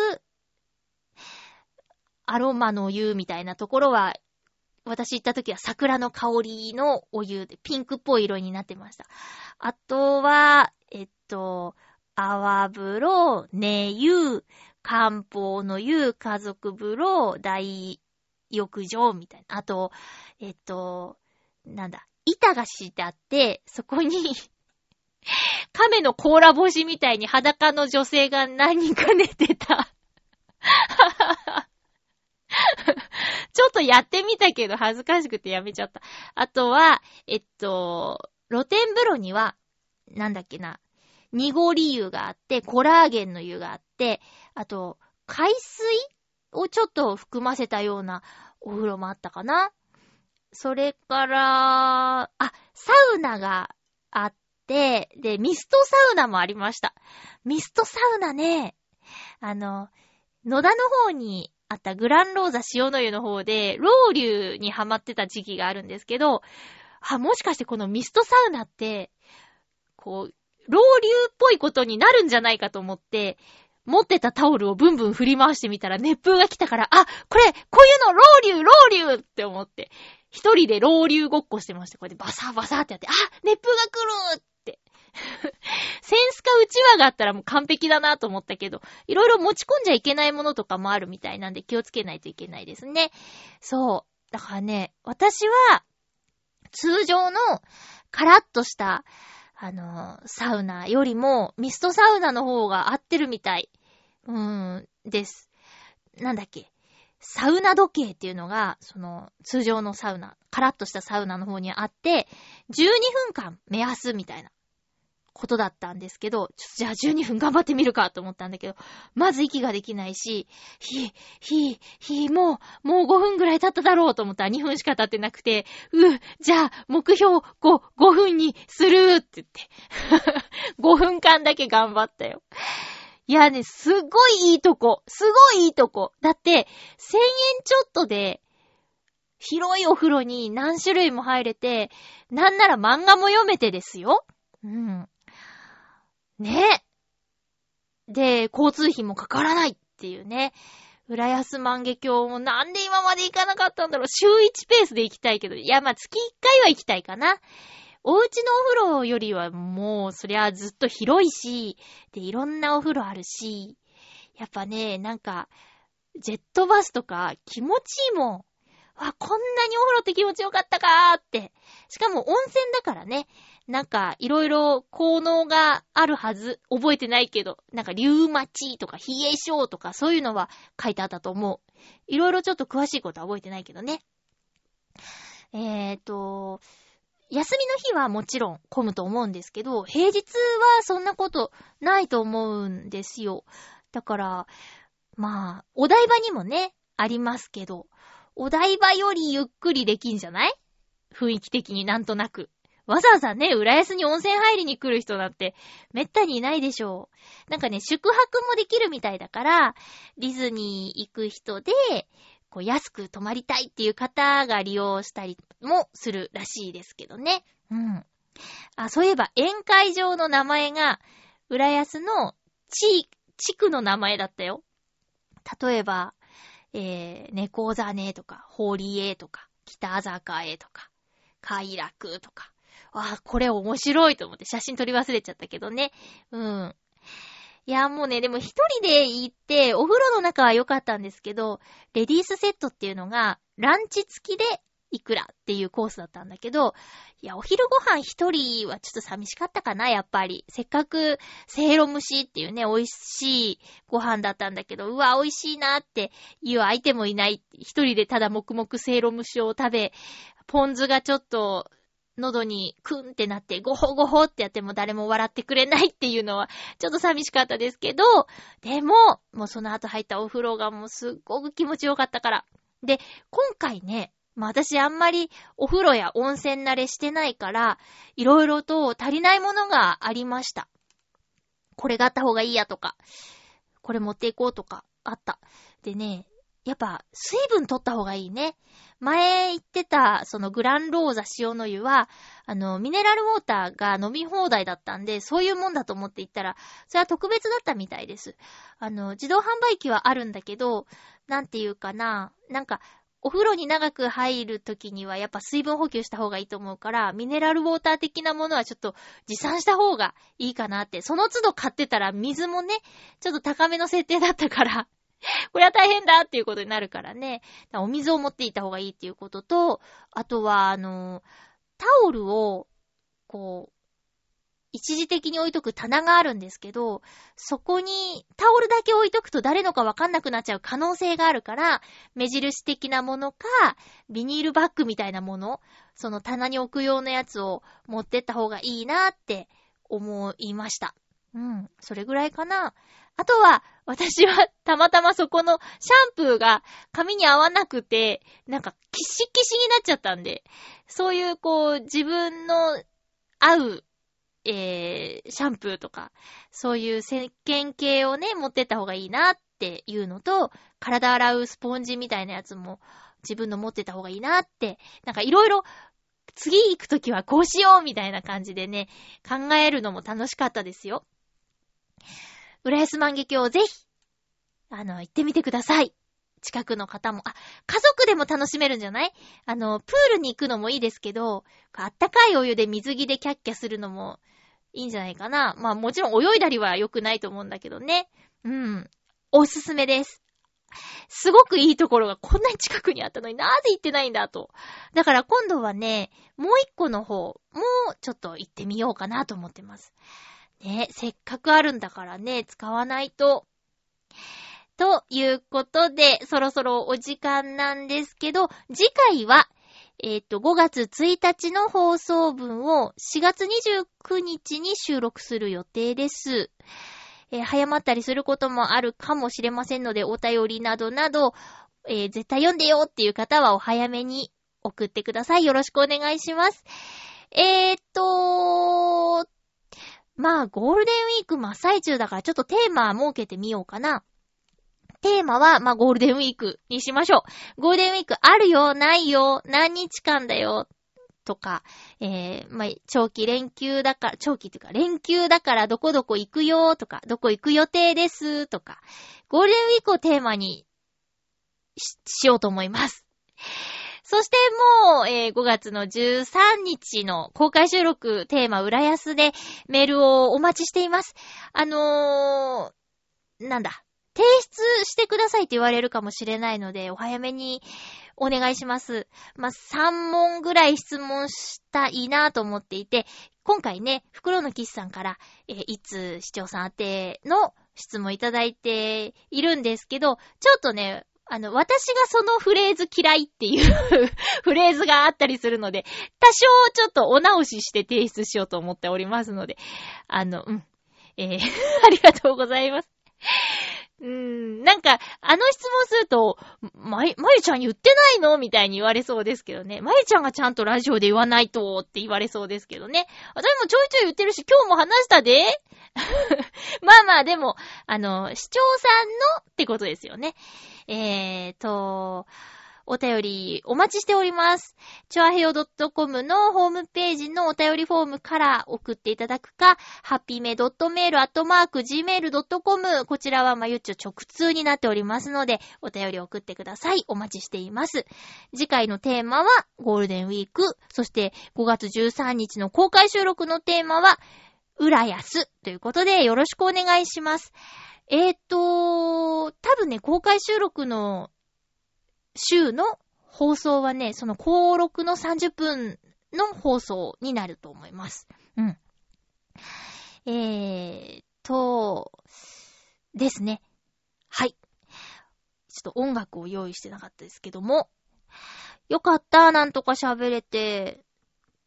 アロマの湯みたいなところは私行った時は桜の香りのお湯でピンクっぽい色になってました。あとは、えっと、泡風呂、寝湯、漢方の湯、家族風呂、大浴場みたいな。あと、えっと、なんだ、板が敷いてあって、そこに 亀の甲羅干しみたいに裸の女性が何人か寝てた ちょっとやってみたけど恥ずかしくてやめちゃった。あとは、えっと、露天風呂には、なんだっけな、濁り湯があって、コラーゲンの湯があって、あと、海水をちょっと含ませたようなお風呂もあったかな。それから、あ、サウナがあって、で、ミストサウナもありました。ミストサウナね、あの、野田の方にあったグランローザ塩の湯の方で、ロウリュにハマってた時期があるんですけど、あ、もしかしてこのミストサウナって、こう、ロウリュっぽいことになるんじゃないかと思って、持ってたタオルをブンブン振り回してみたら熱風が来たから、あ、これ、こういうの、ロウリュロウリュって思って、一人でロウリュごっこしてました。こうやってバサバサってやって、あ、熱風が来るセンスかうちわがあったらもう完璧だなと思ったけど、いろいろ持ち込んじゃいけないものとかもあるみたいなんで気をつけないといけないですね。そう。だからね、私は、通常のカラッとした、あの、サウナよりも、ミストサウナの方が合ってるみたい。うーん、です。なんだっけ？サウナ時計っていうのが、その、通常のサウナ、カラッとしたサウナの方にあって、12分間目安みたいなことだったんですけど、ちょっとじゃあ12分頑張ってみるかと思ったんだけど、まず息ができないし、ひ、ひ、ひ、もう、もう5分ぐらい経っただろうと思ったら2分しか経ってなくて、う、じゃあ目標5、5分にするって言って。5分間だけ頑張ったよ。いやね、すっごいいいとこ。すごいいいとこ。だって、1000円ちょっとで、広いお風呂に何種類も入れて、なんなら漫画も読めてですよ。うん。ねで、交通費もかからないっていうね。浦安万華鏡もなんで今まで行かなかったんだろう。週1ペースで行きたいけど。いや、まあ、月1回は行きたいかな。お家のお風呂よりはもう、そりゃずっと広いし、で、いろんなお風呂あるし、やっぱね、なんか、ジェットバスとか気持ちいいもん。わ、こんなにお風呂って気持ちよかったかーって。しかも温泉だからね。なんか、いろいろ効能があるはず。覚えてないけど。なんか、リュウマチとか、冷え症とか、そういうのは書いてあったと思う。いろいろちょっと詳しいことは覚えてないけどね。えーと、休みの日はもちろん混むと思うんですけど、平日はそんなことないと思うんですよ。だから、まあ、お台場にもね、ありますけど、お台場よりゆっくりできんじゃない？雰囲気的になんとなく。わざわざね、浦安に温泉入りに来る人なんて、めったにいないでしょう。なんかね、宿泊もできるみたいだから、ディズニー行く人で、こう安く泊まりたいっていう方が利用したりもするらしいですけどね。うん。あ、そういえば宴会場の名前が、浦安の地、地区の名前だったよ。例えば、えー、猫座ねとか、堀江とか、北坂へとか、快楽とか。わあ、これ面白いと思って写真撮り忘れちゃったけどね。うん。いや、もうね、でも一人で行って、お風呂の中は良かったんですけど、レディースセットっていうのが、ランチ付きでいくらっていうコースだったんだけど、いや、お昼ご飯一人はちょっと寂しかったかな、やっぱり。せっかく、せいろ蒸しっていうね、美味しいご飯だったんだけど、うわ、美味しいなっていう相手もいない。一人でただ黙々せいろ蒸しを食べ、ポン酢がちょっと、喉にクンってなって、ゴホゴホってやっても誰も笑ってくれないっていうのは、ちょっと寂しかったですけど、でも、もうその後入ったお風呂がもうすっごく気持ちよかったから。で、今回ね、まあ私あんまりお風呂や温泉慣れしてないから、いろいろと足りないものがありました。これがあった方がいいやとか、これ持っていこうとか、あった。でね、やっぱ水分取った方がいいね。前言ってた、そのグランローザ塩の湯は、あの、ミネラルウォーターが飲み放題だったんで、そういうもんだと思って行ったら、それは特別だったみたいです。あの、自動販売機はあるんだけど、なんていうかな、なんか、お風呂に長く入るときにはやっぱ水分補給した方がいいと思うから、ミネラルウォーター的なものはちょっと持参した方がいいかなって。その都度買ってたら水もね、ちょっと高めの設定だったから、これは大変だっていうことになるからね。お水を持っていた方がいいっていうことと、あとは、あの、タオルを、こう、一時的に置いとく棚があるんですけど、そこにタオルだけ置いとくと誰のかわかんなくなっちゃう可能性があるから、目印的なものか、ビニールバッグみたいなもの、その棚に置くようなやつを持ってった方がいいなって思いました。うん、それぐらいかな。あとは、私はたまたまそこのシャンプーが髪に合わなくて、なんかキシキシになっちゃったんで、そういうこう自分の合う、えー、シャンプーとか、そういう石鹸系をね、持ってった方がいいなっていうのと、体洗うスポンジみたいなやつも自分の持ってた方がいいなって、なんかいろいろ次行くときはこうしようみたいな感じでね、考えるのも楽しかったですよ。浦安万華鏡をぜひ、あの、行ってみてください。近くの方も。あ、家族でも楽しめるんじゃない？あの、プールに行くのもいいですけど、あったかいお湯で水着でキャッキャするのもいいんじゃないかな。まあもちろん泳いだりは良くないと思うんだけどね。うん。おすすめです。すごくいいところがこんなに近くにあったのになぜ行ってないんだと。だから今度はね、もう一個の方もちょっと行ってみようかなと思ってます。ね、せっかくあるんだからね、使わないと。ということで、そろそろお時間なんですけど、次回は、えっ、と、5月1日の放送分を4月29日に収録する予定です。えー早まったりすることもあるかもしれませんので、お便りなどなど、えー絶対読んでよっていう方はお早めに送ってください。よろしくお願いします。えーっと、まあ、ゴールデンウィーク真っ最中だからちょっとテーマ設けてみようかな。テーマは、まあ、ゴールデンウィークにしましょう。ゴールデンウィークあるよ、ないよ、何日間だよ、とか、えー、まあ、長期連休だから、長期というか連休だからどこどこ行くよとか、どこ行く予定ですとか、ゴールデンウィークをテーマにししようと思います。そしてもう、えー5月の13日の公開収録テーマ浦安でメールをお待ちしています。あのー、なんだ。提出してくださいって言われるかもしれないので、お早めにお願いします。まあ、3問ぐらい質問したいなと思っていて、今回ね、袋のキスさんから、えーいつ視聴さん宛ての質問いただいているんですけど、ちょっとね、あの、私がそのフレーズ嫌いっていう フレーズがあったりするので、多少ちょっとお直しして提出しようと思っておりますので、あの、うん。えー ありがとうございます。うーん、なんか、あの質問すると、ま、まゆちゃん言ってないの？みたいに言われそうですけどね。まゆちゃんがちゃんとラジオで言わないとって言われそうですけどね。私もちょいちょい言ってるし、今日も話したで まあまあ、でも、あの、視聴さんのってことですよね。えーと、お便りお待ちしております。チョアヘヨ .com のホームページのお便りフォームから送っていただくか、ハッピーメ .mail.gmail.com こちらはまゆっちょ直通になっておりますので、お便り送ってください。お待ちしています。次回のテーマはゴールデンウィーク、そして5月13日の公開収録のテーマは、浦安ということでよろしくお願いします。えーと、多分ね、公開収録の週の放送はね、その公録の30分の放送になると思います。うん。えーと、ですね。はい。ちょっと音楽を用意してなかったですけども。よかった、なんとか喋れて。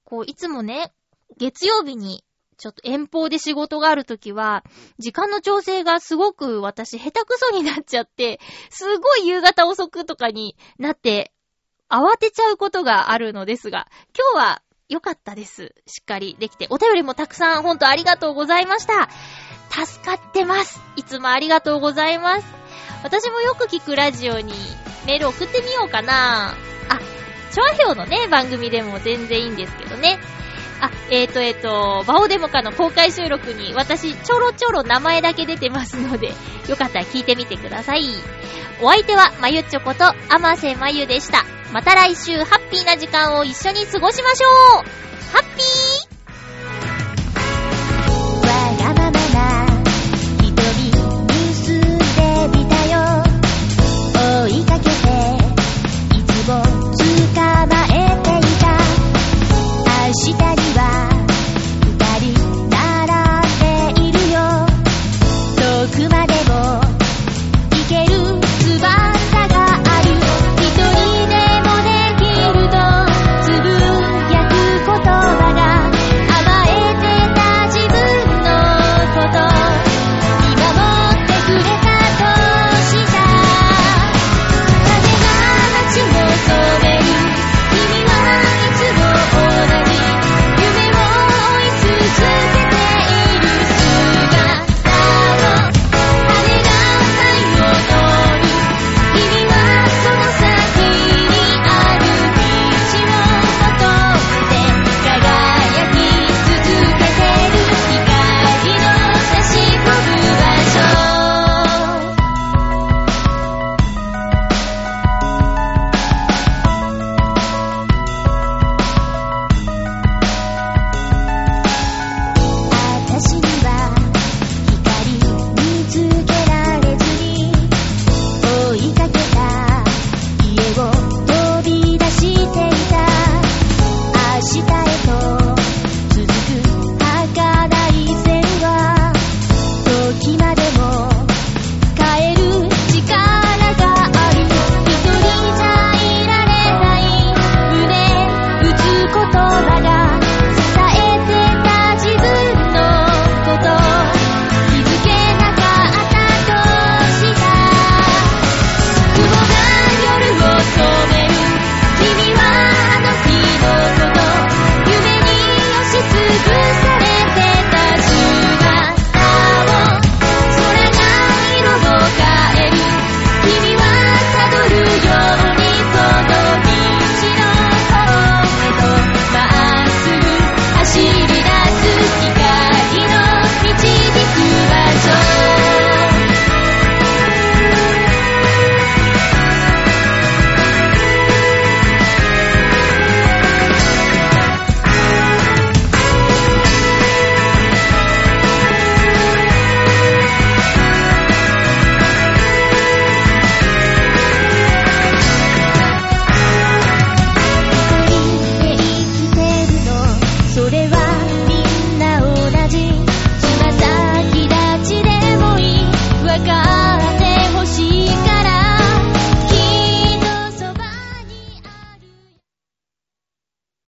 こう、いつもね、月曜日にちょっと遠方で仕事があるときは、時間の調整がすごく私下手くそになっちゃって、すごい夕方遅くとかになって、慌てちゃうことがあるのですが、今日は良かったです。しっかりできて。お便りもたくさんほんとありがとうございました。助かってます。いつもありがとうございます。私もよく聞くラジオにメール送ってみようかな。あ、チョアヘオのね、番組でも全然いいんですけどね。あ、えっ、ー、と、えっ、ー、と、バオデモカの公開収録に私ちょろちょろ名前だけ出てますので、よかったら聞いてみてください。お相手は、まゆっちょこと、あませまゆでした。また来週、ハッピーな時間を一緒に過ごしましょうハッピーわがままな